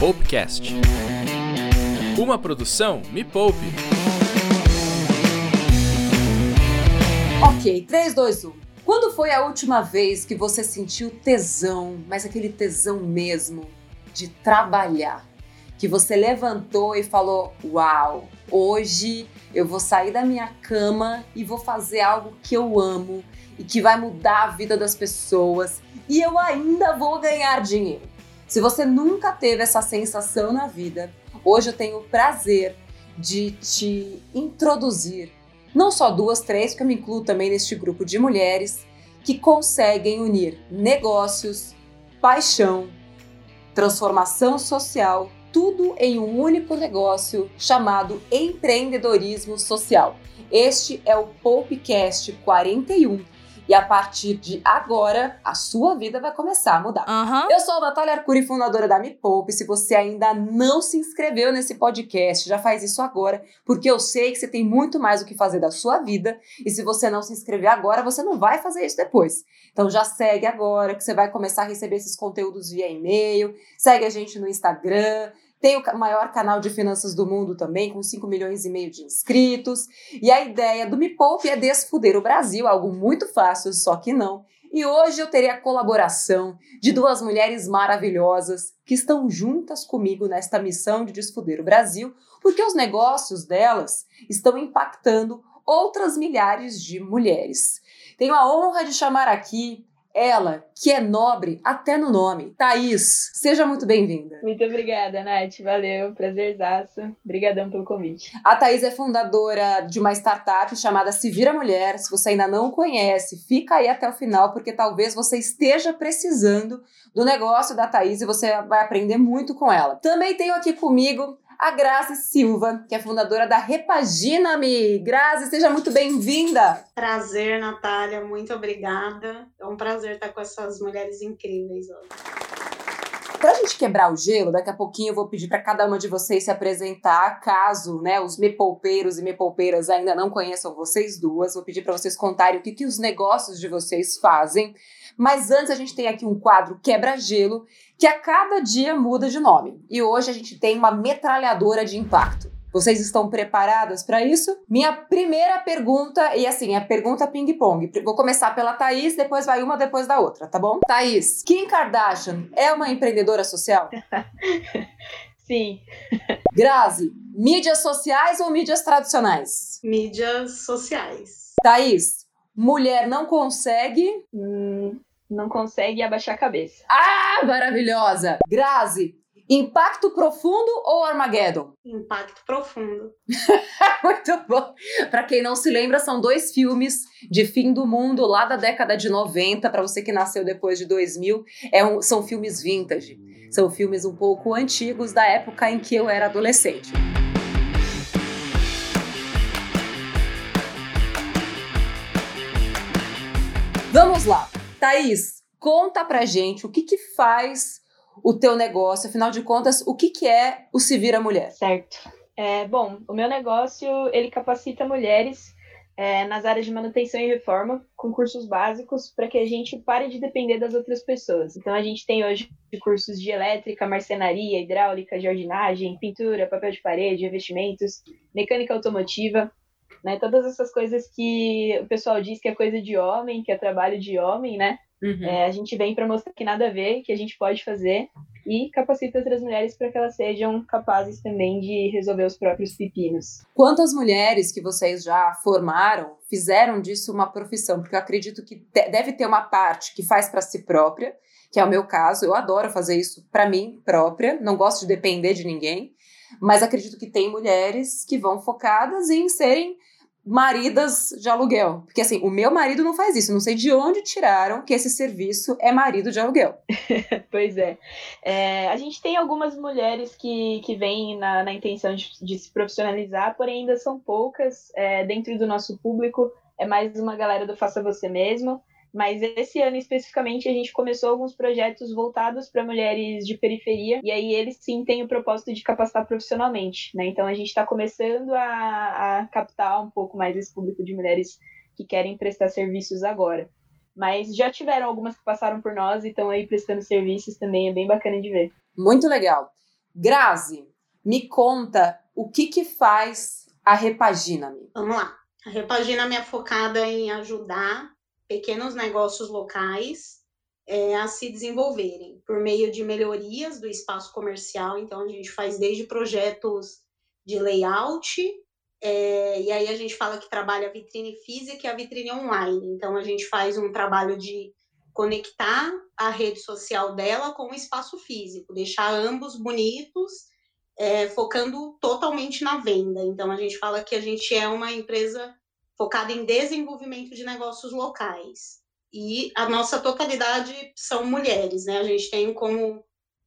Poupecast. Uma produção Me Poupe. Ok, 3, 2, 1. Quando foi a última vez que você sentiu tesão, mas aquele tesão mesmo, de trabalhar? Que você levantou e falou: Uau, hoje eu vou sair da minha cama e vou fazer algo que eu amo e que vai mudar a vida das pessoas e eu ainda vou ganhar dinheiro. Se você nunca teve essa sensação na vida, hoje eu tenho o prazer de te introduzir não só duas, três, que eu me incluo também neste grupo de mulheres que conseguem unir negócios, paixão, transformação social, tudo em um único negócio chamado empreendedorismo social. Este é o Popcast 41 e a partir de agora, a sua vida vai começar a mudar. Uhum. Eu sou a Natália Arcuri, fundadora da Me Poupe. Se você ainda não se inscreveu nesse podcast, já faz isso agora, porque eu sei que você tem muito mais o que fazer da sua vida. E se você não se inscrever agora, você não vai fazer isso depois. Então já segue agora, que você vai começar a receber esses conteúdos via e-mail. Segue a gente no Instagram. Tem o maior canal de finanças do mundo também, com 5 milhões e meio de inscritos. E a ideia do Me Poupe é desfuder o Brasil, algo muito fácil, só que não. E hoje eu terei a colaboração de duas mulheres maravilhosas que estão juntas comigo nesta missão de desfuder o Brasil, porque os negócios delas estão impactando outras milhares de mulheres. Tenho a honra de chamar aqui ela, que é nobre até no nome. Thaís, seja muito bem-vinda. Muito obrigada, Nath. Valeu, prazerzaço. Obrigadão pelo convite. A Thaís é fundadora de uma startup chamada Se Vira Mulher. Se você ainda não conhece, fica aí até o final, porque talvez você esteja precisando do negócio da Thaís e você vai aprender muito com ela. Também tenho aqui comigo a Grazi Silva, que é fundadora da Repagina-me. Grazi, seja muito bem-vinda. Prazer, Natália, muito obrigada. É um prazer estar com essas mulheres incríveis hoje. Para a gente quebrar o gelo, daqui a pouquinho eu vou pedir para cada uma de vocês se apresentar, caso né, os mepolpeiros e mepolpeiras ainda não conheçam vocês duas. Vou pedir para vocês contarem o que, que os negócios de vocês fazem. Mas antes a gente tem aqui um quadro quebra-gelo que a cada dia muda de nome. E hoje a gente tem uma metralhadora de impacto. Vocês estão preparadas para isso? Minha primeira pergunta, e assim, é pergunta ping-pong. Vou começar pela Thaís, depois vai uma depois da outra, tá bom? Thaís, Kim Kardashian é uma empreendedora social? Sim. Grazi, mídias sociais ou mídias tradicionais? Mídias sociais. Thaís, mulher não consegue. Hum, não consegue abaixar a cabeça. Ah, maravilhosa! Grazi, impacto profundo ou Armageddon? Impacto profundo. Muito bom. Para quem não se lembra, são dois filmes de fim do mundo lá da década de 90, para você que nasceu depois de 2000, é um, são filmes vintage. São filmes um pouco antigos da época em que eu era adolescente. Vamos lá. Thaís, conta pra gente o que que faz o teu negócio, afinal de contas, o que que é o Se Vira Mulher? Certo. É, bom, o meu negócio, ele capacita mulheres é, nas áreas de manutenção e reforma com cursos básicos para que a gente pare de depender das outras pessoas. Então a gente tem hoje cursos de elétrica, marcenaria, hidráulica, jardinagem, pintura, papel de parede, revestimentos, mecânica automotiva, né? Todas essas coisas que o pessoal diz que é coisa de homem, que é trabalho de homem, né? Uhum. É, a gente vem para mostrar que nada a ver, que a gente pode fazer e capacita outras mulheres para que elas sejam capazes também de resolver os próprios pepinos. Quantas mulheres que vocês já formaram fizeram disso uma profissão? Porque eu acredito que deve ter uma parte que faz para si própria, que é o meu caso. Eu adoro fazer isso para mim própria, não gosto de depender de ninguém, mas acredito que tem mulheres que vão focadas em serem maridas de aluguel. Porque assim, o meu marido não faz isso. Não sei de onde tiraram que esse serviço é marido de aluguel. pois é. é. A gente tem algumas mulheres que, que vêm na, na intenção de, de se profissionalizar, porém ainda são poucas. É, dentro do nosso público, é mais uma galera do Faça Você Mesmo. Mas esse ano especificamente a gente começou alguns projetos voltados para mulheres de periferia, e aí eles sim têm o propósito de capacitar profissionalmente, né? Então a gente está começando a, a captar um pouco mais esse público de mulheres que querem prestar serviços agora. Mas já tiveram algumas que passaram por nós e estão aí prestando serviços também, é bem bacana de ver. Muito legal. Grazi, me conta o que que faz a Repagina-me. Vamos lá. A Repagina-me é focada em ajudar pequenos negócios locais é, a se desenvolverem por meio de melhorias do espaço comercial. Então, a gente faz desde projetos de layout, é, e aí a gente fala que trabalha a vitrine física e a vitrine online. Então, a gente faz um trabalho de conectar a rede social dela com o espaço físico, deixar ambos bonitos, é, focando totalmente na venda. Então, a gente fala que a gente é uma empresa focada em desenvolvimento de negócios locais. E a nossa totalidade são mulheres, né? A gente tem como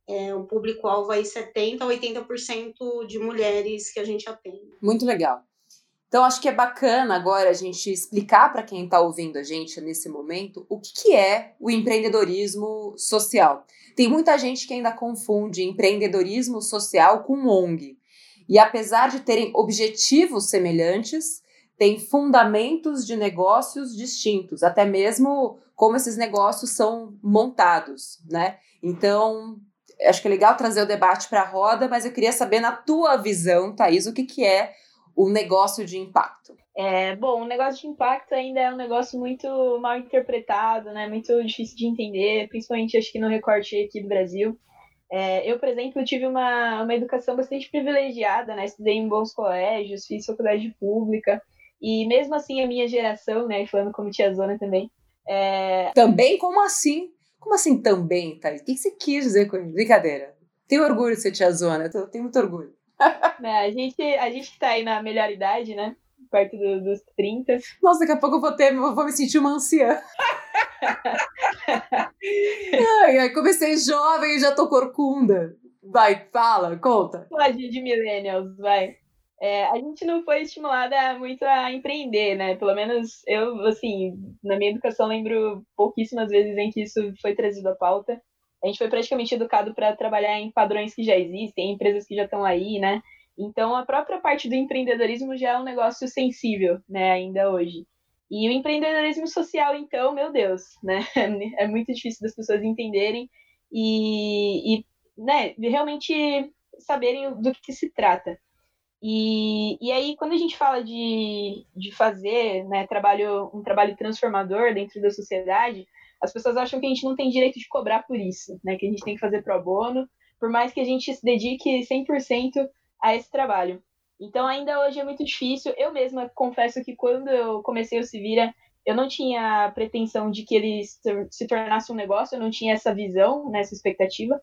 é, o público-alvo aí 70% a 80% de mulheres que a gente atende. Muito legal. Então, acho que é bacana agora a gente explicar para quem está ouvindo a gente nesse momento o que, que é o empreendedorismo social. Tem muita gente que ainda confunde empreendedorismo social com ONG. E apesar de terem objetivos semelhantes, tem fundamentos de negócios distintos, até mesmo como esses negócios são montados, né? Então, acho que é legal trazer o debate para a roda, mas eu queria saber na tua visão, Thaís, o que, que é o negócio de impacto? É, bom, o negócio de impacto ainda é um negócio muito mal interpretado, né? Muito difícil de entender, principalmente acho que no recorte aqui do Brasil. É, eu, por exemplo, tive uma, uma educação bastante privilegiada, né? Estudei em bons colégios, fiz faculdade pública, e mesmo assim a minha geração, né? Falando como tia Zona também. É... Também? Como assim? Como assim também, Thaís? O que você quis dizer com isso? Brincadeira. Tenho orgulho de ser tia Zona, eu tenho muito orgulho. né, a, gente, a gente tá aí na melhor idade, né? Perto do, dos 30. Nossa, daqui a pouco eu vou, ter, vou me sentir uma anciã. ai, ai, comecei jovem e já tô corcunda. Vai, fala, conta. Pode de millennials, vai. É, a gente não foi estimulada muito a empreender, né? Pelo menos eu, assim, na minha educação lembro pouquíssimas vezes em que isso foi trazido à pauta a gente foi praticamente educado para trabalhar em padrões que já existem, em empresas que já estão aí, né? Então, a própria parte do empreendedorismo já é um negócio sensível, né, ainda hoje. E o empreendedorismo social, então, meu Deus, né? É muito difícil das pessoas entenderem e, e né, realmente saberem do que se trata. E, e aí, quando a gente fala de, de fazer né, trabalho, um trabalho transformador dentro da sociedade, as pessoas acham que a gente não tem direito de cobrar por isso, né? Que a gente tem que fazer pro bono, por mais que a gente se dedique 100% a esse trabalho. Então, ainda hoje é muito difícil. Eu mesma confesso que quando eu comecei o Se Vira, eu não tinha pretensão de que ele se tornasse um negócio, eu não tinha essa visão, né, essa expectativa.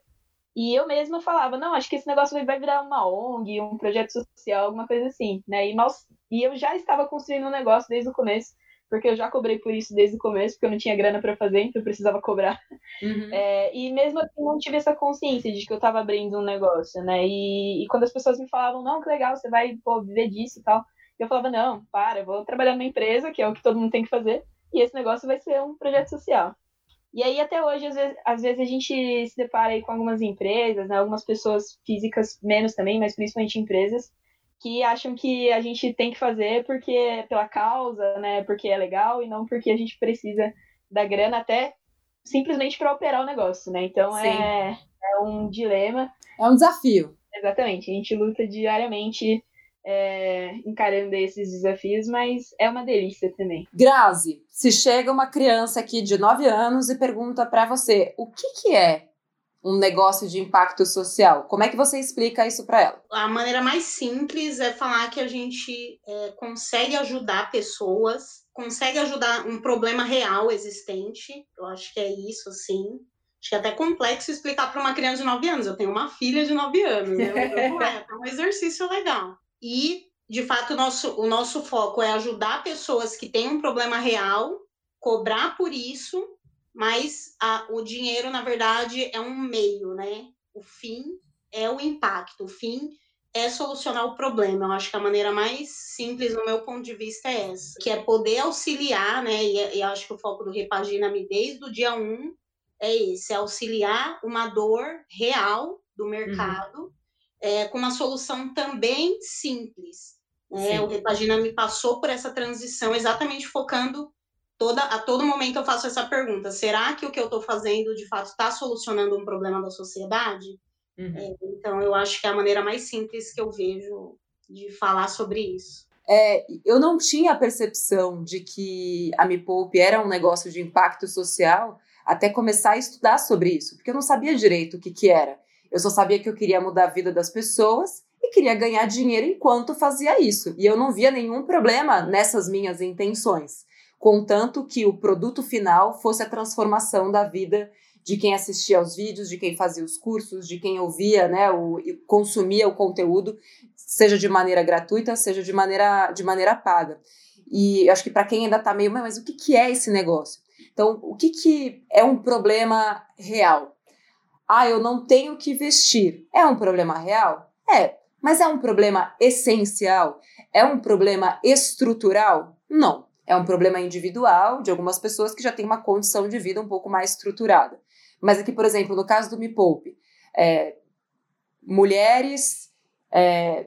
E eu mesma falava, não, acho que esse negócio vai virar uma ONG, um projeto social, alguma coisa assim, né? E, mal, e eu já estava construindo um negócio desde o começo porque eu já cobrei por isso desde o começo, porque eu não tinha grana para fazer, então eu precisava cobrar. Uhum. É, e mesmo assim, não tive essa consciência de que eu estava abrindo um negócio, né? E, e, quando as pessoas me falavam, não, que legal, você vai pô, viver disso e tal, eu falava, não, para, eu vou trabalhar numa empresa, que é o que todo mundo tem que fazer, e esse negócio vai ser um projeto social. E aí, até hoje, às vezes, às vezes a gente se depara com algumas empresas, né? algumas pessoas físicas menos também, mas principalmente empresas, que acham que a gente tem que fazer porque é pela causa, né? Porque é legal e não porque a gente precisa da grana até simplesmente para operar o negócio, né? Então é, é um dilema. É um desafio. Exatamente. A gente luta diariamente é, encarando esses desafios, mas é uma delícia também. Grazi, se chega uma criança aqui de 9 anos e pergunta para você o que, que é um negócio de impacto social. Como é que você explica isso para ela? A maneira mais simples é falar que a gente é, consegue ajudar pessoas, consegue ajudar um problema real existente. Eu acho que é isso, sim. Acho que é até complexo explicar para uma criança de 9 anos. Eu tenho uma filha de 9 anos, né? é um exercício legal. E, de fato, o nosso, o nosso foco é ajudar pessoas que têm um problema real, cobrar por isso mas a, o dinheiro, na verdade, é um meio, né? O fim é o impacto, o fim é solucionar o problema. Eu acho que a maneira mais simples, no meu ponto de vista, é essa, que é poder auxiliar, né? E, e acho que o foco do Repagina-me desde o dia 1 é esse, é auxiliar uma dor real do uhum. mercado uhum. É, com uma solução também simples. Né? O Repagina me passou por essa transição exatamente focando toda, a todo momento eu faço essa pergunta: será que o que eu estou fazendo de fato está solucionando um problema da sociedade? Uhum. É, então, eu acho que é a maneira mais simples que eu vejo de falar sobre isso. É, eu não tinha a percepção de que a Me Poupe era um negócio de impacto social até começar a estudar sobre isso, porque eu não sabia direito o que, que era. Eu só sabia que eu queria mudar a vida das pessoas e queria ganhar dinheiro enquanto fazia isso. E eu não via nenhum problema nessas minhas intenções, contanto que o produto final fosse a transformação da vida de quem assistia aos vídeos, de quem fazia os cursos, de quem ouvia, né, o, consumia o conteúdo, seja de maneira gratuita, seja de maneira, de maneira paga. E acho que para quem ainda está meio, mas o que, que é esse negócio? Então, o que, que é um problema real? Ah, eu não tenho que vestir. É um problema real? É. Mas é um problema essencial? É um problema estrutural? Não. É um problema individual de algumas pessoas que já têm uma condição de vida um pouco mais estruturada. Mas aqui, por exemplo, no caso do Me Poupe, é, mulheres é,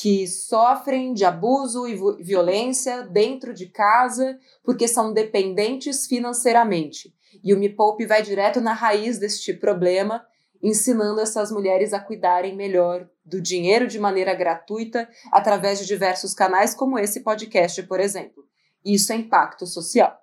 que sofrem de abuso e violência dentro de casa porque são dependentes financeiramente. E o Me Poupe vai direto na raiz deste problema, ensinando essas mulheres a cuidarem melhor do dinheiro de maneira gratuita através de diversos canais, como esse podcast, por exemplo. Isso é impacto social.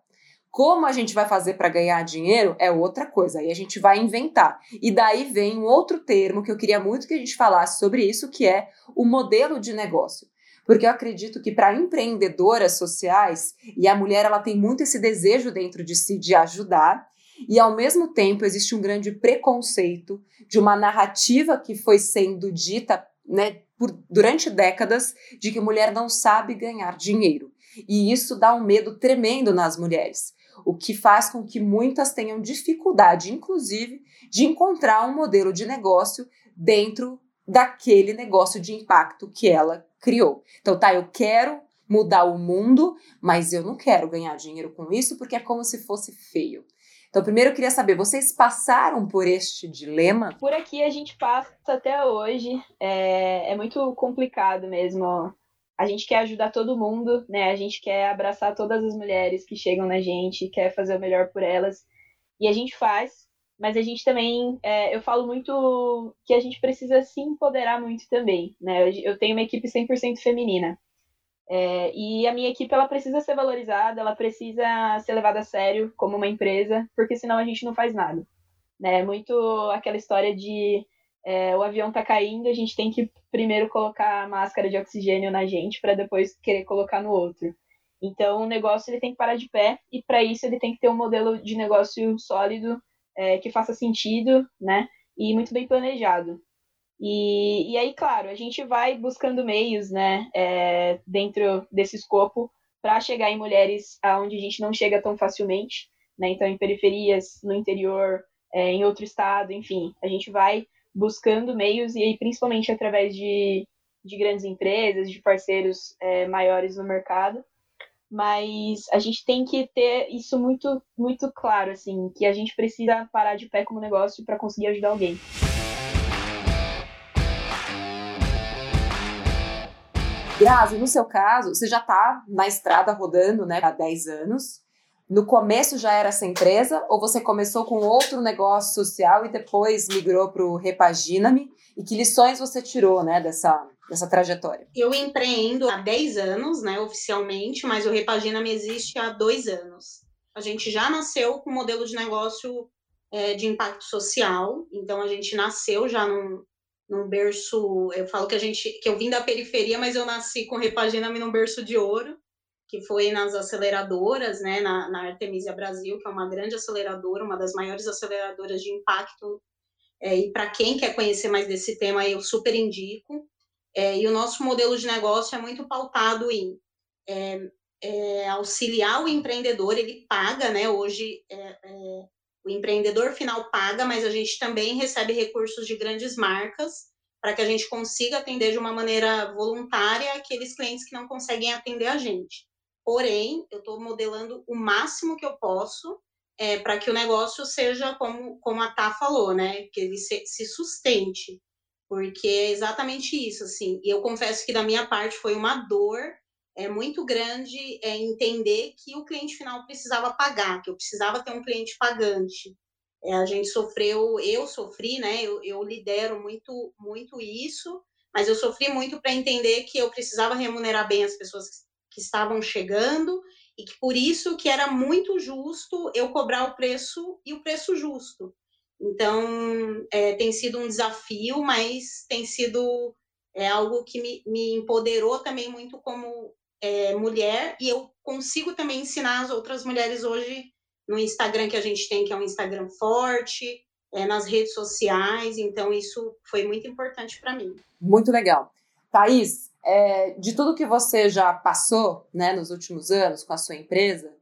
Como a gente vai fazer para ganhar dinheiro é outra coisa, aí a gente vai inventar. E daí vem um outro termo que eu queria muito que a gente falasse sobre isso, que é o modelo de negócio. Porque eu acredito que para empreendedoras sociais, e a mulher ela tem muito esse desejo dentro de si de ajudar, e ao mesmo tempo existe um grande preconceito de uma narrativa que foi sendo dita né, por, durante décadas de que mulher não sabe ganhar dinheiro. E isso dá um medo tremendo nas mulheres o que faz com que muitas tenham dificuldade, inclusive, de encontrar um modelo de negócio dentro daquele negócio de impacto que ela criou. Então, tá, eu quero mudar o mundo, mas eu não quero ganhar dinheiro com isso porque é como se fosse feio. Então, primeiro eu queria saber, vocês passaram por este dilema? Por aqui a gente passa até hoje. É, é muito complicado mesmo a gente quer ajudar todo mundo, né? A gente quer abraçar todas as mulheres que chegam na gente, quer fazer o melhor por elas. E a gente faz, mas a gente também, é, eu falo muito que a gente precisa se empoderar muito também, né? Eu, tenho uma equipe 100% feminina. É, e a minha equipe, ela precisa ser valorizada, ela precisa ser levada a sério como uma empresa, porque senão a gente não faz nada. Né? Muito aquela história de é, o avião tá caindo, a gente tem que primeiro colocar a máscara de oxigênio na gente para depois querer colocar no outro. Então o negócio ele tem que parar de pé e para isso ele tem que ter um modelo de negócio sólido é, que faça sentido, né? E muito bem planejado. E, e aí, claro, a gente vai buscando meios, né, é, dentro desse escopo para chegar em mulheres aonde a gente não chega tão facilmente, né? Então, em periferias, no interior, é, em outro estado, enfim, a gente vai buscando meios, e aí principalmente através de, de grandes empresas, de parceiros é, maiores no mercado. Mas a gente tem que ter isso muito, muito claro, assim, que a gente precisa parar de pé como negócio para conseguir ajudar alguém. Grazi, no seu caso, você já está na estrada rodando né, há 10 anos no começo já era essa empresa ou você começou com outro negócio social e depois migrou para o Repagina-me? E que lições você tirou né, dessa, dessa trajetória? Eu empreendo há 10 anos, né, oficialmente, mas o Repagina-me existe há dois anos. A gente já nasceu com um modelo de negócio é, de impacto social, então a gente nasceu já num, num berço. Eu falo que a gente que eu vim da periferia, mas eu nasci com Repagina-me num berço de ouro que foi nas aceleradoras, né, na, na Artemisia Brasil, que é uma grande aceleradora, uma das maiores aceleradoras de impacto. É, e para quem quer conhecer mais desse tema, eu super indico. É, e o nosso modelo de negócio é muito pautado em é, é auxiliar o empreendedor, ele paga, né? Hoje é, é, o empreendedor final paga, mas a gente também recebe recursos de grandes marcas para que a gente consiga atender de uma maneira voluntária aqueles clientes que não conseguem atender a gente. Porém, eu estou modelando o máximo que eu posso é, para que o negócio seja como, como a Tá falou, né? Que ele se, se sustente. Porque é exatamente isso, assim. E eu confesso que da minha parte foi uma dor é muito grande é, entender que o cliente final precisava pagar, que eu precisava ter um cliente pagante. É, a gente sofreu, eu sofri, né? Eu, eu lidero muito, muito isso, mas eu sofri muito para entender que eu precisava remunerar bem as pessoas que, estavam chegando e que por isso que era muito justo eu cobrar o preço e o preço justo. Então, é, tem sido um desafio, mas tem sido é, algo que me, me empoderou também muito como é, mulher, e eu consigo também ensinar as outras mulheres hoje no Instagram que a gente tem, que é um Instagram forte, é, nas redes sociais, então isso foi muito importante para mim. Muito legal. Thaís, é, de tudo que você já passou né, nos últimos anos com a sua empresa,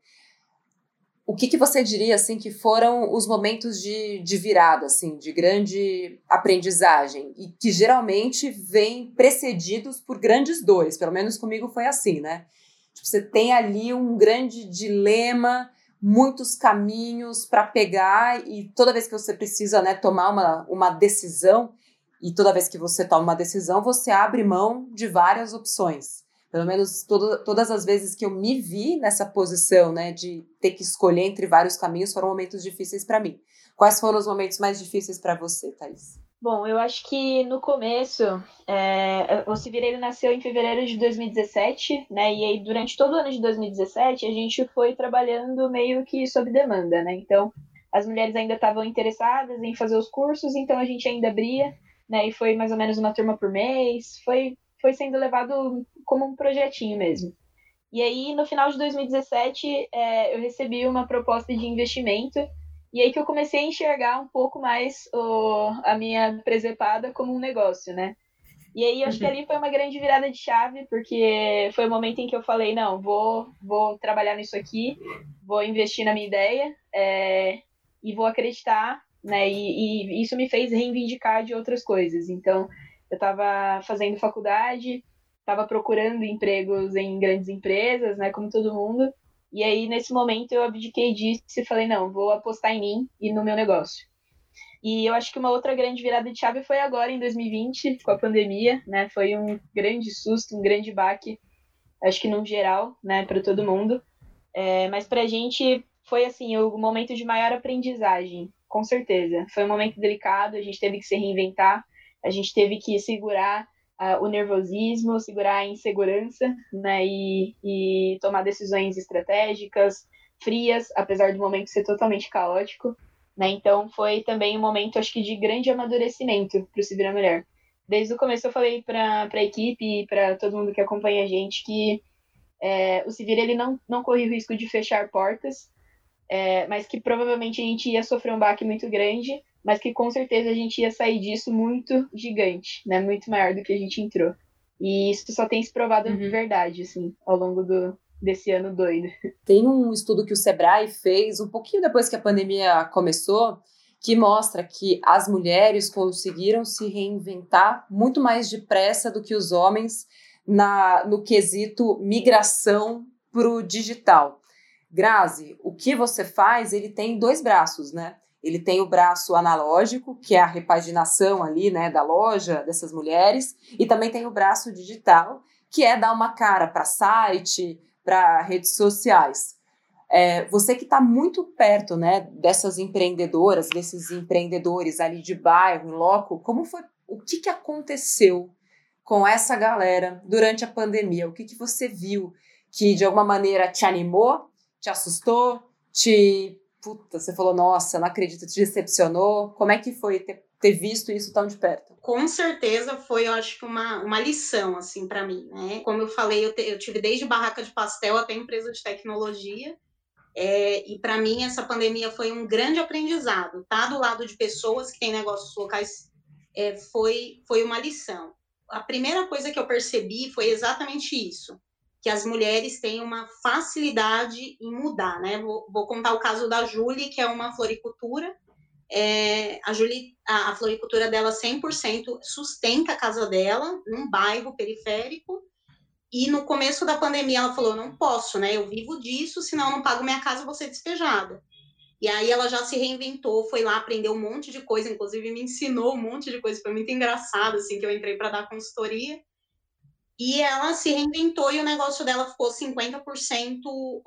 o que, que você diria assim que foram os momentos de, de virada, assim, de grande aprendizagem e que geralmente vêm precedidos por grandes dores? Pelo menos comigo foi assim, né? Tipo, você tem ali um grande dilema, muitos caminhos para pegar e toda vez que você precisa, né, tomar uma, uma decisão e toda vez que você toma uma decisão, você abre mão de várias opções. Pelo menos todo, todas as vezes que eu me vi nessa posição, né, de ter que escolher entre vários caminhos, foram momentos difíceis para mim. Quais foram os momentos mais difíceis para você, Thaís? Bom, eu acho que no começo, é, o Civireiro nasceu em fevereiro de 2017, né? E aí, durante todo o ano de 2017, a gente foi trabalhando meio que sob demanda, né? Então, as mulheres ainda estavam interessadas em fazer os cursos, então a gente ainda abria, né? E foi mais ou menos uma turma por mês, foi foi sendo levado como um projetinho mesmo. E aí, no final de 2017, é, eu recebi uma proposta de investimento, e aí que eu comecei a enxergar um pouco mais o, a minha presepada como um negócio, né? E aí, acho uhum. que ali foi uma grande virada de chave, porque foi o momento em que eu falei, não, vou, vou trabalhar nisso aqui, vou investir na minha ideia, é, e vou acreditar, né? E, e isso me fez reivindicar de outras coisas. Então, eu estava fazendo faculdade, estava procurando empregos em grandes empresas, né, como todo mundo. E aí, nesse momento, eu abdiquei disso e falei, não, vou apostar em mim e no meu negócio. E eu acho que uma outra grande virada de chave foi agora, em 2020, com a pandemia, né? Foi um grande susto, um grande baque, acho que no geral, né, para todo mundo. É, mas para a gente foi, assim, o momento de maior aprendizagem, com certeza. Foi um momento delicado, a gente teve que se reinventar, a gente teve que segurar uh, o nervosismo, segurar a insegurança, né, e, e tomar decisões estratégicas, frias, apesar do momento ser totalmente caótico, né, então foi também um momento, acho que, de grande amadurecimento para o Se Vira Mulher. Desde o começo eu falei para a equipe e para todo mundo que acompanha a gente que é, o Civil ele não, não corria o risco de fechar portas, é, mas que provavelmente a gente ia sofrer um baque muito grande, mas que com certeza a gente ia sair disso muito gigante, né? Muito maior do que a gente entrou. E isso só tem se provado uhum. verdade, assim, ao longo do, desse ano doido. Tem um estudo que o Sebrae fez um pouquinho depois que a pandemia começou, que mostra que as mulheres conseguiram se reinventar muito mais depressa do que os homens na, no quesito migração para o digital. Grazi, o que você faz, ele tem dois braços, né? Ele tem o braço analógico, que é a repaginação ali, né, da loja dessas mulheres, e também tem o braço digital, que é dar uma cara para site, para redes sociais. É, você que está muito perto, né, dessas empreendedoras, desses empreendedores ali de bairro, em loco, como foi, o que, que aconteceu com essa galera durante a pandemia? O que, que você viu que de alguma maneira te animou, te assustou, te puta, você falou, nossa, não acredito, te decepcionou? Como é que foi ter, ter visto isso tão de perto? Com certeza foi, eu acho que uma, uma lição, assim, para mim, né? Como eu falei, eu, te, eu tive desde barraca de pastel até empresa de tecnologia, é, e para mim essa pandemia foi um grande aprendizado, tá? Do lado de pessoas que têm negócios locais, é, foi, foi uma lição. A primeira coisa que eu percebi foi exatamente isso que as mulheres têm uma facilidade em mudar, né? Vou, vou contar o caso da Julie, que é uma floricultura. É, a Julie, a, a floricultura dela 100% sustenta a casa dela num bairro periférico. E no começo da pandemia ela falou: não posso, né? Eu vivo disso, senão eu não pago minha casa, vou ser despejada. E aí ela já se reinventou, foi lá aprender um monte de coisa, inclusive me ensinou um monte de coisa, foi muito engraçado assim que eu entrei para dar consultoria. E ela se reinventou e o negócio dela ficou 50%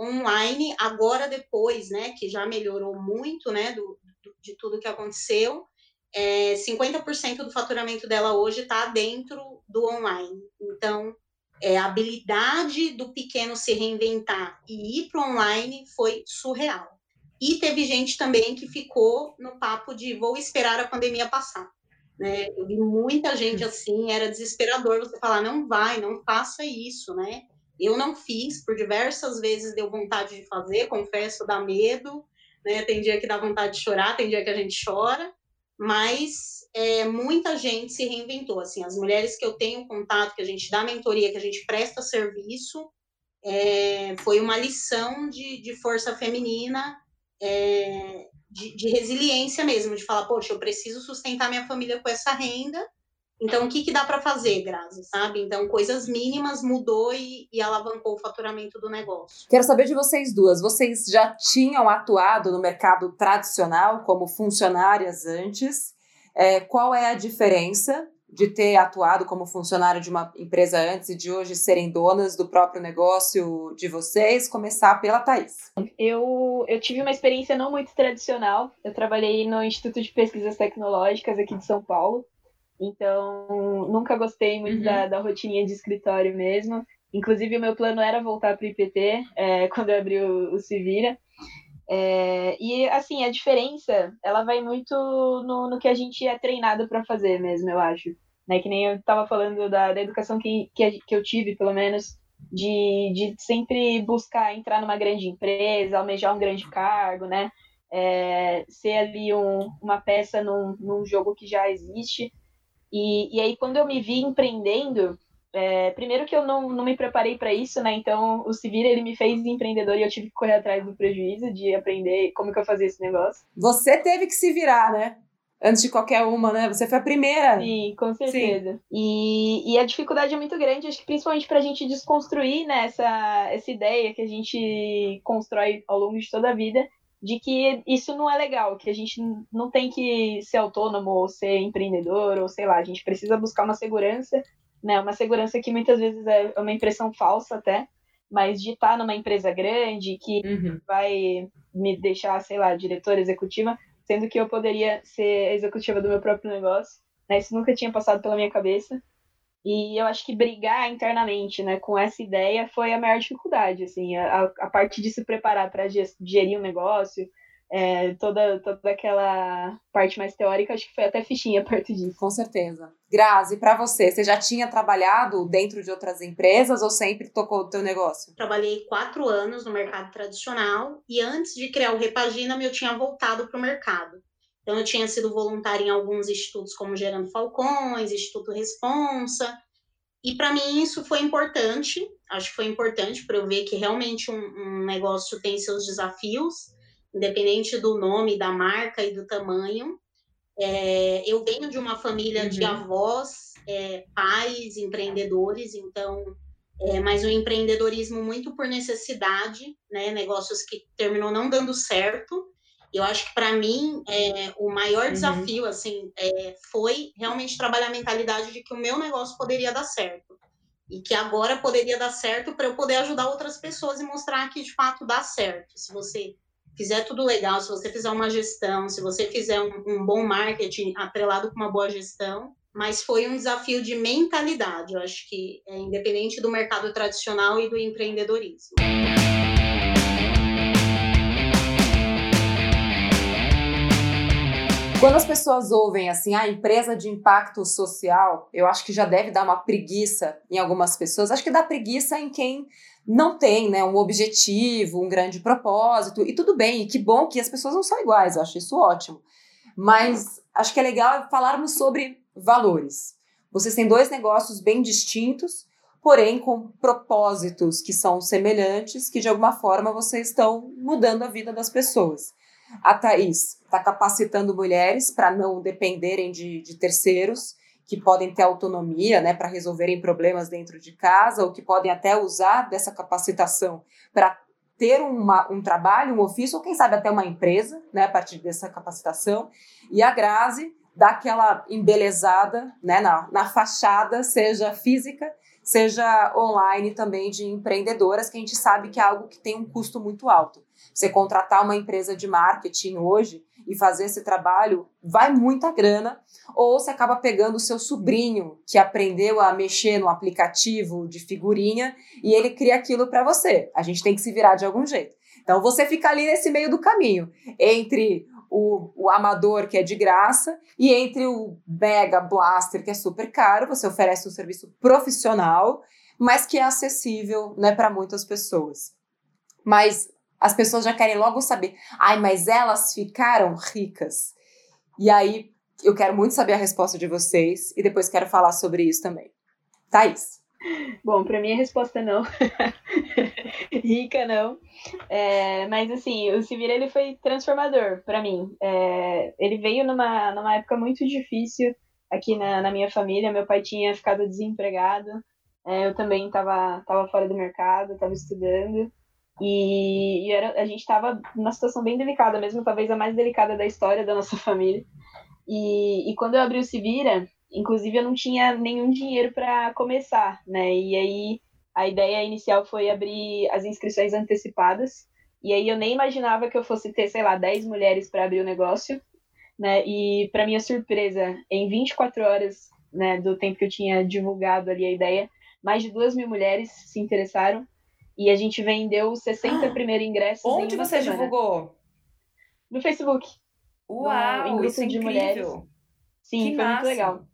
online. Agora, depois, né, que já melhorou muito, né, do, de tudo que aconteceu, é, 50% do faturamento dela hoje está dentro do online. Então, é, a habilidade do pequeno se reinventar e ir para o online foi surreal. E teve gente também que ficou no papo de vou esperar a pandemia passar. Né? Eu vi muita gente assim, era desesperador você falar, não vai, não faça isso, né? Eu não fiz, por diversas vezes deu vontade de fazer, confesso, dá medo, né? Tem dia que dá vontade de chorar, tem dia que a gente chora, mas é, muita gente se reinventou. Assim, as mulheres que eu tenho contato, que a gente dá mentoria, que a gente presta serviço, é, foi uma lição de, de força feminina, é, de, de, resiliência mesmo, de falar, poxa, eu preciso sustentar minha família com essa renda, então o que, que dá para fazer, Grazi, sabe? Então, coisas mínimas mudou e, e alavancou o faturamento do negócio. Quero saber de vocês duas, vocês já tinham atuado no mercado tradicional como funcionárias antes? É, qual é a diferença de ter atuado como funcionário de uma empresa antes e de hoje serem donas do próprio negócio de vocês? Começar pela Thaís. Eu, eu tive uma experiência não muito tradicional. Eu trabalhei no Instituto de Pesquisas Tecnológicas aqui de São Paulo. Então, nunca gostei muito uhum. da, da rotininha de escritório mesmo. Inclusive, o meu plano era voltar para o IPT é, quando eu abri o, o Civira. É, e assim, a diferença, ela vai muito no, no que a gente é treinado para fazer mesmo, eu acho. Né? Que nem eu estava falando da, da educação que, que, que eu tive, pelo menos, de, de sempre buscar entrar numa grande empresa, almejar um grande cargo, né? É, ser ali um, uma peça num, num jogo que já existe. E, e aí, quando eu me vi empreendendo, é, primeiro que eu não, não me preparei para isso, né? Então, o Civir, ele me fez empreendedor e eu tive que correr atrás do prejuízo de aprender como que eu fazia esse negócio. Você teve que se virar, né? Antes de qualquer uma, né? Você foi a primeira. Sim, com certeza. E, e a dificuldade é muito grande, acho que principalmente para a gente desconstruir né, essa, essa ideia que a gente constrói ao longo de toda a vida, de que isso não é legal, que a gente não tem que ser autônomo ou ser empreendedor, ou sei lá, a gente precisa buscar uma segurança né? Uma segurança que muitas vezes é uma impressão falsa até, mas de estar numa empresa grande que uhum. vai me deixar, sei lá, diretora executiva, sendo que eu poderia ser executiva do meu próprio negócio, né? Isso nunca tinha passado pela minha cabeça. E eu acho que brigar internamente, né, com essa ideia foi a maior dificuldade, assim, a, a parte de se preparar para gerir um negócio, é, toda, toda aquela parte mais teórica, acho que foi até fichinha perto disso. Com certeza. Grazi, para você, você já tinha trabalhado dentro de outras empresas ou sempre tocou o teu negócio? Trabalhei quatro anos no mercado tradicional e antes de criar o Repagina, eu tinha voltado para o mercado. Então, eu tinha sido voluntária em alguns institutos, como Gerando Falcões, Instituto Responsa, e para mim isso foi importante, acho que foi importante para eu ver que realmente um, um negócio tem seus desafios, independente do nome, da marca e do tamanho. É, eu venho de uma família uhum. de avós, é, pais, empreendedores, então, é, mas um empreendedorismo muito por necessidade, né? Negócios que terminou não dando certo. Eu acho que para mim é, o maior uhum. desafio assim é, foi realmente trabalhar a mentalidade de que o meu negócio poderia dar certo e que agora poderia dar certo para eu poder ajudar outras pessoas e mostrar que de fato dá certo. Se você fizer tudo legal, se você fizer uma gestão, se você fizer um, um bom marketing atrelado com uma boa gestão, mas foi um desafio de mentalidade, eu acho que é independente do mercado tradicional e do empreendedorismo. Quando as pessoas ouvem assim, a ah, empresa de impacto social, eu acho que já deve dar uma preguiça em algumas pessoas. Acho que dá preguiça em quem não tem né, um objetivo, um grande propósito, e tudo bem, e que bom que as pessoas não são iguais, eu acho isso ótimo. Mas acho que é legal falarmos sobre valores. Vocês têm dois negócios bem distintos, porém com propósitos que são semelhantes, que de alguma forma vocês estão mudando a vida das pessoas. A Thaís está capacitando mulheres para não dependerem de, de terceiros que podem ter autonomia né, para resolverem problemas dentro de casa, ou que podem até usar dessa capacitação para ter uma, um trabalho, um ofício, ou quem sabe até uma empresa, né, a partir dessa capacitação. E a Grazi dá aquela embelezada né, na, na fachada, seja física, seja online também de empreendedoras, que a gente sabe que é algo que tem um custo muito alto. Você contratar uma empresa de marketing hoje e fazer esse trabalho vai muita grana, ou você acaba pegando o seu sobrinho que aprendeu a mexer no aplicativo de figurinha e ele cria aquilo para você. A gente tem que se virar de algum jeito. Então você fica ali nesse meio do caminho entre o, o, amador, que é de graça, e entre o Mega Blaster, que é super caro, você oferece um serviço profissional, mas que é acessível né, para muitas pessoas. Mas as pessoas já querem logo saber, ai, mas elas ficaram ricas. E aí eu quero muito saber a resposta de vocês e depois quero falar sobre isso também. Thaís. Bom, para mim a resposta é não. Rica não. É, mas assim, o Civil ele foi transformador para mim. É, ele veio numa, numa época muito difícil aqui na, na minha família. Meu pai tinha ficado desempregado. É, eu também estava tava fora do mercado, estava estudando. E, e era, a gente estava numa situação bem delicada, mesmo talvez a mais delicada da história da nossa família. E, e quando eu abri o Civira, inclusive eu não tinha nenhum dinheiro para começar, né? E aí a ideia inicial foi abrir as inscrições antecipadas. E aí eu nem imaginava que eu fosse ter, sei lá, 10 mulheres para abrir o negócio, né? E para minha surpresa, em 24 horas, né, do tempo que eu tinha divulgado ali a ideia, mais de duas mil mulheres se interessaram e a gente vendeu 60 ah, primeiros ingressos. Onde você semana. divulgou? No Facebook. Uau, no, em grupo isso é de mulheres. Sim, que foi massa. muito legal.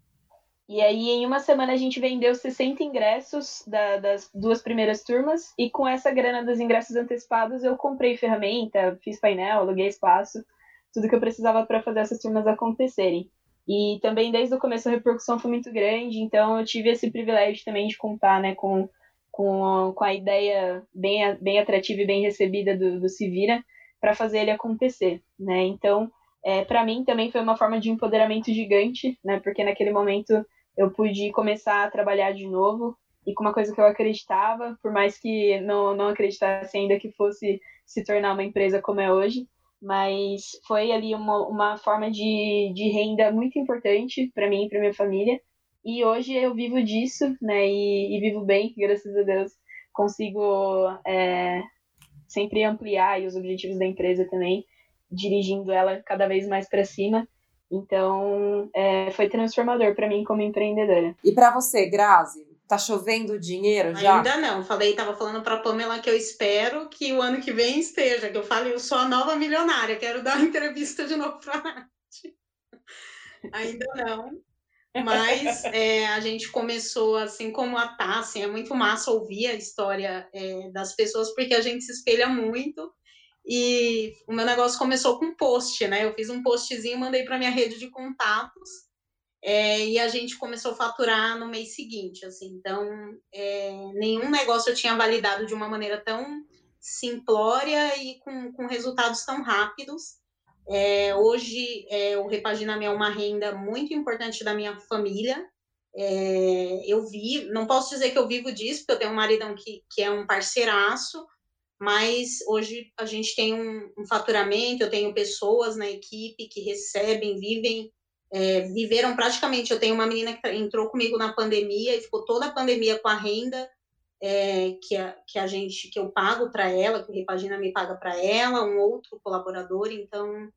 E aí, em uma semana, a gente vendeu 60 ingressos da, das duas primeiras turmas, e com essa grana dos ingressos antecipados, eu comprei ferramenta, fiz painel, aluguei espaço, tudo que eu precisava para fazer essas turmas acontecerem. E também, desde o começo, a repercussão foi muito grande, então eu tive esse privilégio também de contar né, com com a, com a ideia bem, bem atrativa e bem recebida do, do Civira para fazer ele acontecer, né? Então, é, para mim também foi uma forma de empoderamento gigante, né? Porque naquele momento eu pude começar a trabalhar de novo e com uma coisa que eu acreditava, por mais que não, não acreditasse ainda que fosse se tornar uma empresa como é hoje, mas foi ali uma, uma forma de, de renda muito importante para mim e para minha família, e hoje eu vivo disso, né? E, e vivo bem, graças a Deus. Consigo é, sempre ampliar os objetivos da empresa também, dirigindo ela cada vez mais para cima. Então, é, foi transformador para mim como empreendedora. E para você, Grazi? Tá chovendo dinheiro já? Ainda não. Falei, tava falando para Pamela que eu espero que o ano que vem esteja. Que eu falei, eu sou a nova milionária. Quero dar uma entrevista de novo para Nath. Ainda não. Mas é, a gente começou, assim como a Tá, assim, é muito massa ouvir a história é, das pessoas, porque a gente se espelha muito. E o meu negócio começou com post, né? Eu fiz um postzinho, mandei para minha rede de contatos, é, e a gente começou a faturar no mês seguinte, assim. Então, é, nenhum negócio eu tinha validado de uma maneira tão simplória e com, com resultados tão rápidos. É, hoje, é, o Repaginamento é uma renda muito importante da minha família. É, eu vi, não posso dizer que eu vivo disso, porque eu tenho um maridão que, que é um parceiraço, mas hoje a gente tem um, um faturamento, eu tenho pessoas na equipe que recebem, vivem, é, viveram praticamente. Eu tenho uma menina que entrou comigo na pandemia e ficou toda a pandemia com a renda é, que, a, que a gente, que eu pago para ela, que o Repagina me paga para ela, um outro colaborador, então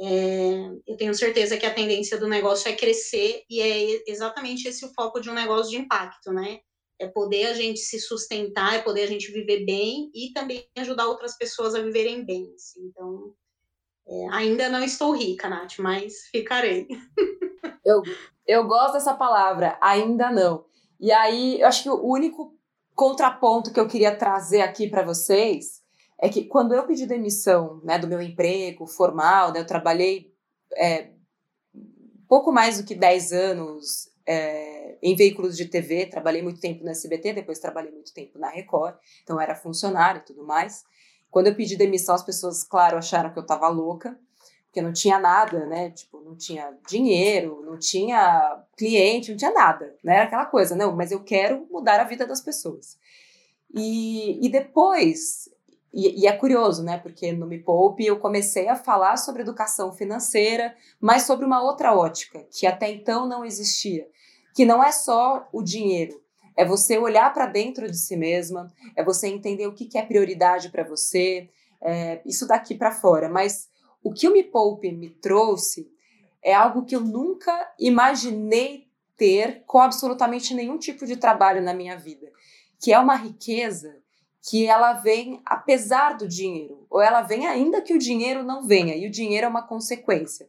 é, eu tenho certeza que a tendência do negócio é crescer e é exatamente esse o foco de um negócio de impacto, né? É poder a gente se sustentar, é poder a gente viver bem e também ajudar outras pessoas a viverem bem. Assim. Então, é, ainda não estou rica, Nath, mas ficarei. eu, eu gosto dessa palavra, ainda não. E aí, eu acho que o único contraponto que eu queria trazer aqui para vocês é que quando eu pedi demissão né, do meu emprego formal, né, eu trabalhei é, pouco mais do que 10 anos é, em veículos de TV, trabalhei muito tempo no SBT, depois trabalhei muito tempo na Record, então era funcionário e tudo mais. Quando eu pedi demissão, as pessoas, claro, acharam que eu estava louca, porque não tinha nada, né? Tipo, não tinha dinheiro, não tinha cliente, não tinha nada, né? Era aquela coisa, não, mas eu quero mudar a vida das pessoas. E, e depois, e, e, é curioso, né? Porque no Me Poupe eu comecei a falar sobre educação financeira, mas sobre uma outra ótica, que até então não existia, que não é só o dinheiro, é você olhar para dentro de si mesma, é você entender o que, que é prioridade para você, é, isso daqui para fora. Mas o que o Me Poupe me trouxe é algo que eu nunca imaginei ter com absolutamente nenhum tipo de trabalho na minha vida, que é uma riqueza que ela vem apesar do dinheiro, ou ela vem ainda que o dinheiro não venha, e o dinheiro é uma consequência.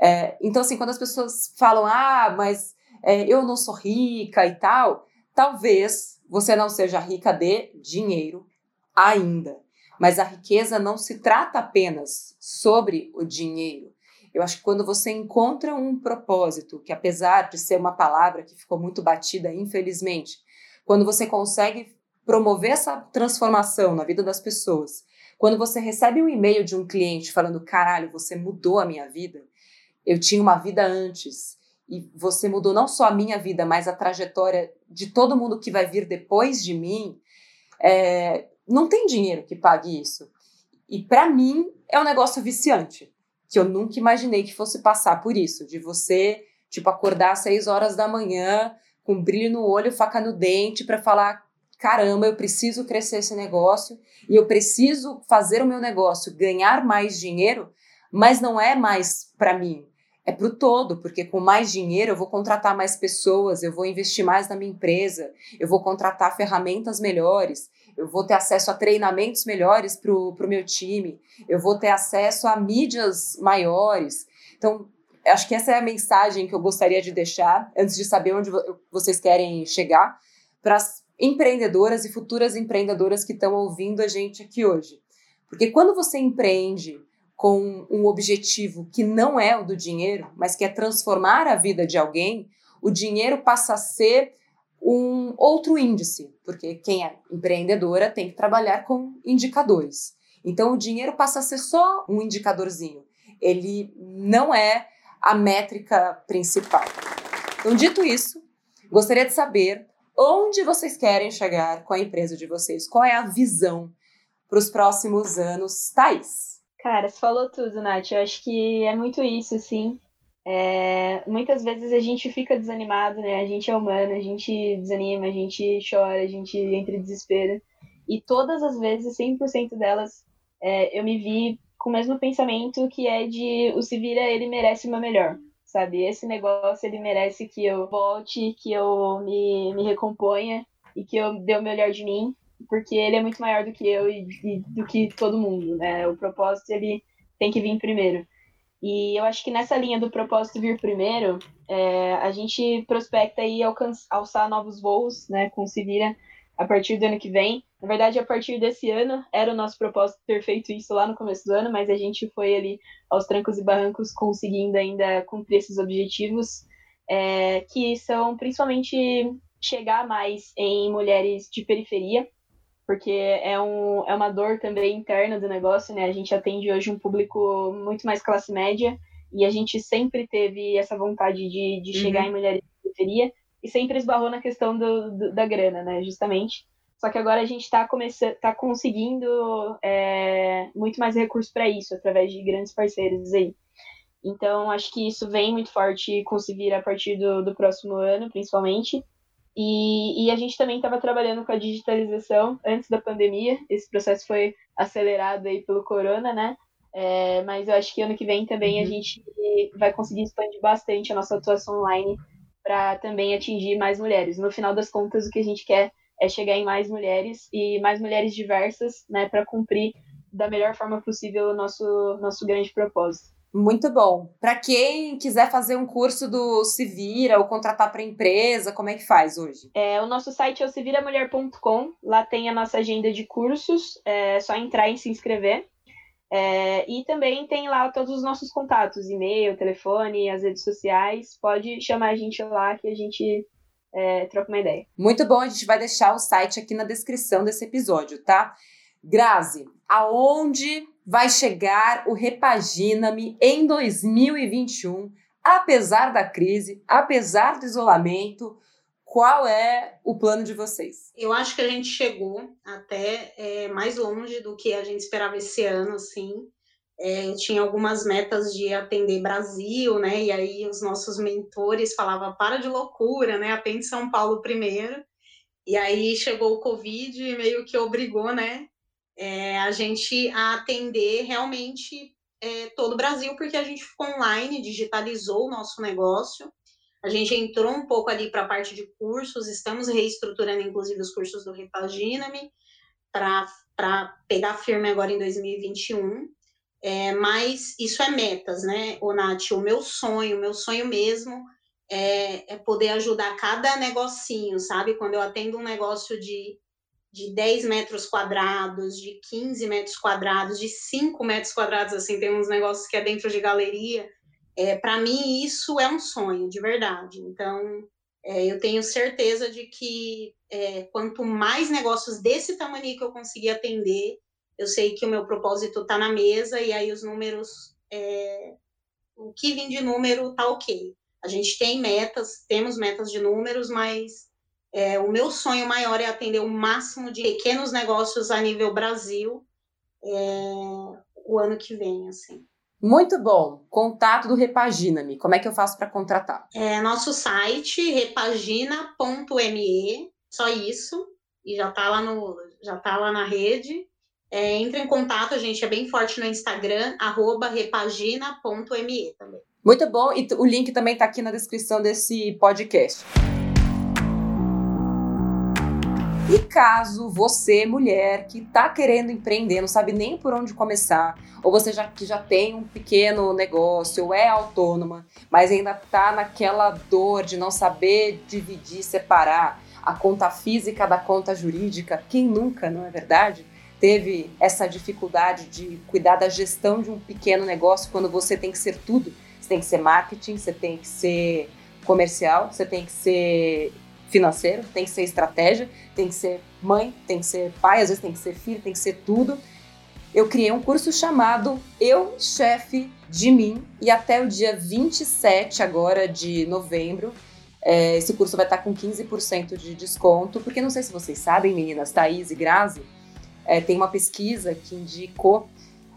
É, então, assim, quando as pessoas falam, ah, mas é, eu não sou rica e tal, talvez você não seja rica de dinheiro ainda. Mas a riqueza não se trata apenas sobre o dinheiro. Eu acho que quando você encontra um propósito, que apesar de ser uma palavra que ficou muito batida, infelizmente, quando você consegue promover essa transformação na vida das pessoas, quando você recebe um e-mail de um cliente falando: caralho, você mudou a minha vida, eu tinha uma vida antes, e você mudou não só a minha vida, mas a trajetória de todo mundo que vai vir depois de mim, é, não tem dinheiro que pague isso. E para mim é um negócio viciante, que eu nunca imaginei que fosse passar por isso, de você, tipo, acordar às seis horas da manhã, com brilho no olho, faca no dente, para falar: caramba, eu preciso crescer esse negócio e eu preciso fazer o meu negócio ganhar mais dinheiro, mas não é mais para mim, é para o todo, porque com mais dinheiro eu vou contratar mais pessoas, eu vou investir mais na minha empresa, eu vou contratar ferramentas melhores, eu vou ter acesso a treinamentos melhores para o meu time, eu vou ter acesso a mídias maiores. Então, acho que essa é a mensagem que eu gostaria de deixar, antes de saber onde vocês querem chegar, para empreendedoras e futuras empreendedoras que estão ouvindo a gente aqui hoje. Porque quando você empreende com um objetivo que não é o do dinheiro, mas que é transformar a vida de alguém, o dinheiro passa a ser um outro índice, porque quem é empreendedora tem que trabalhar com indicadores. Então o dinheiro passa a ser só um indicadorzinho. Ele não é a métrica principal. Então, dito isso, gostaria de saber onde vocês querem chegar com a empresa de vocês. Qual é a visão para os próximos anos, Thais? Cara, você falou tudo, Nath. Eu acho que é muito isso, sim. É, muitas vezes a gente fica desanimado, né? A gente é humano, a gente desanima, a gente chora, a gente entra em desespero. E todas as vezes, 100% delas, é, eu me vi com o mesmo pensamento que é de o se vira, ele merece uma melhor, sabe? Esse negócio, ele merece que eu volte, que eu me, me recomponha e que eu dê o melhor de mim porque ele é muito maior do que eu e, e, do que todo mundo, né? O propósito ele tem que vir primeiro. E eu acho que nessa linha do propósito vir primeiro, é, a gente prospecta aí alçar novos voos, né? Com vira a partir do ano que vem. Na verdade, a partir desse ano era o nosso propósito ter feito isso lá no começo do ano, mas a gente foi ali aos trancos e barrancos conseguindo ainda cumprir esses objetivos, é, que são principalmente chegar mais em mulheres de periferia, porque é, um, é uma dor também interna do negócio, né? A gente atende hoje um público muito mais classe média e a gente sempre teve essa vontade de, de uhum. chegar em mulheres de periferia e sempre esbarrou na questão do, do, da grana, né? Justamente. Só que agora a gente está começando, tá conseguindo é, muito mais recursos para isso através de grandes parceiros aí. Então acho que isso vem muito forte com se vir a partir do, do próximo ano, principalmente. E, e a gente também estava trabalhando com a digitalização antes da pandemia. Esse processo foi acelerado aí pelo corona, né? É, mas eu acho que ano que vem também uhum. a gente vai conseguir expandir bastante a nossa atuação online para também atingir mais mulheres. No final das contas, o que a gente quer é chegar em mais mulheres e mais mulheres diversas, né, para cumprir da melhor forma possível o nosso, nosso grande propósito. Muito bom. Para quem quiser fazer um curso do Se Vira ou contratar para empresa, como é que faz hoje? É, o nosso site é o seviramulher.com. Lá tem a nossa agenda de cursos. É só entrar e se inscrever. É, e também tem lá todos os nossos contatos, e-mail, telefone, as redes sociais. Pode chamar a gente lá que a gente é, troca uma ideia. Muito bom, a gente vai deixar o site aqui na descrição desse episódio, tá? Grazi, aonde vai chegar o Repagina-me em 2021, apesar da crise, apesar do isolamento? Qual é o plano de vocês? Eu acho que a gente chegou até é, mais longe do que a gente esperava esse ano, assim. É, tinha algumas metas de atender Brasil, né? E aí os nossos mentores falavam, para de loucura, né? Atende São Paulo primeiro. E aí chegou o Covid e meio que obrigou, né? é, a gente atender realmente é, todo o Brasil, porque a gente ficou online, digitalizou o nosso negócio. A gente entrou um pouco ali para a parte de cursos, estamos reestruturando, inclusive, os cursos do Repagina-me para pegar firme agora em 2021. É, mas isso é metas, né, o Nath? O meu sonho, o meu sonho mesmo é, é poder ajudar cada negocinho, sabe? Quando eu atendo um negócio de de 10 metros quadrados, de 15 metros quadrados, de 5 metros quadrados, assim, tem uns negócios que é dentro de galeria. É, para mim, isso é um sonho, de verdade. Então, é, eu tenho certeza de que é, quanto mais negócios desse tamanho que eu conseguir atender, eu sei que o meu propósito está na mesa e aí os números, é, o que vem de número tá ok. A gente tem metas, temos metas de números, mas é, o meu sonho maior é atender o máximo de pequenos negócios a nível Brasil é, o ano que vem, assim. Muito bom. Contato do Repagina-me. Como é que eu faço para contratar? É nosso site repagina.me, só isso, e já tá lá no já tá lá na rede. É, entre em contato, a gente é bem forte no Instagram, repagina.me também. Muito bom, e o link também está aqui na descrição desse podcast. E caso você, mulher, que está querendo empreender, não sabe nem por onde começar, ou você já, que já tem um pequeno negócio, ou é autônoma, mas ainda está naquela dor de não saber dividir, separar a conta física da conta jurídica, quem nunca, não é verdade? Teve essa dificuldade de cuidar da gestão de um pequeno negócio quando você tem que ser tudo. Você tem que ser marketing, você tem que ser comercial, você tem que ser financeiro, tem que ser estratégia, tem que ser mãe, tem que ser pai, às vezes tem que ser filho, tem que ser tudo. Eu criei um curso chamado Eu, Chefe de Mim, e até o dia 27 agora de novembro, é, esse curso vai estar com 15% de desconto, porque não sei se vocês sabem, meninas, Thaís e Grazi, é, tem uma pesquisa que indicou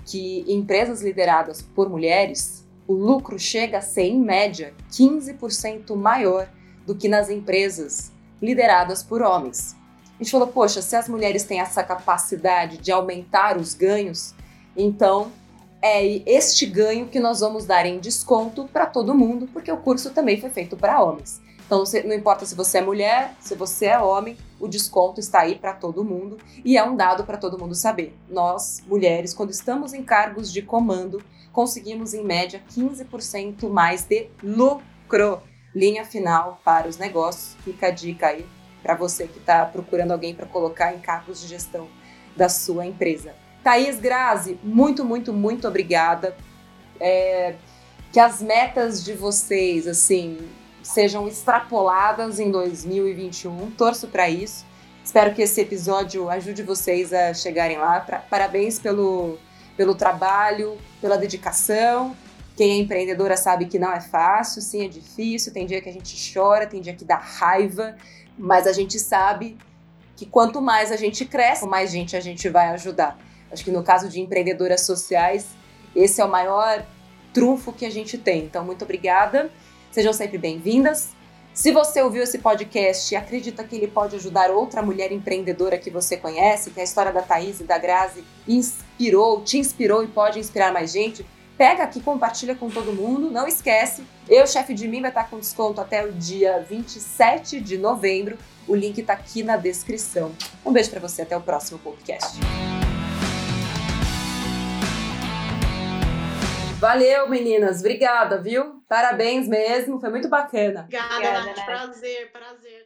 que em empresas lideradas por mulheres, o lucro chega a ser, em média, 15% maior do que nas empresas lideradas por homens. A gente falou, poxa, se as mulheres têm essa capacidade de aumentar os ganhos, então é este ganho que nós vamos dar em desconto para todo mundo, porque o curso também foi feito para homens. Então não importa se você é mulher, se você é homem, o desconto está aí para todo mundo e é um dado para todo mundo saber. Nós, mulheres, quando estamos em cargos de comando, conseguimos em média 15% mais de lucro linha final para os negócios. Fica a dica aí para você que está procurando alguém para colocar em cargos de gestão da sua empresa. Thaís Grazi, muito, muito, muito obrigada. É, que as metas de vocês, assim, sejam extrapoladas em 2021. Torço para isso. Espero que esse episódio ajude vocês a chegarem lá. Pra, parabéns pelo, pelo trabalho, pela dedicação quem é empreendedora sabe que não é fácil, sim, é difícil. Tem dia que a gente chora, tem dia que dá raiva, mas a gente sabe que quanto mais a gente cresce, mais gente a gente vai ajudar. Acho que no caso de empreendedoras sociais, esse é o maior trunfo que a gente tem. Então, muito obrigada. Sejam sempre bem-vindas. Se você ouviu esse podcast e acredita que ele pode ajudar outra mulher empreendedora que você conhece, que a história da Thaís e da Grazi inspirou, te inspirou e pode inspirar mais gente, Pega aqui, compartilha com todo mundo. Não esquece, eu, chefe de mim, vai estar com desconto até o dia 27 de novembro. O link está aqui na descrição. Um beijo para você, até o próximo podcast. Valeu, meninas. Obrigada, viu? Parabéns mesmo. Foi muito bacana. Obrigada, Obrigada Nath. Prazer, prazer.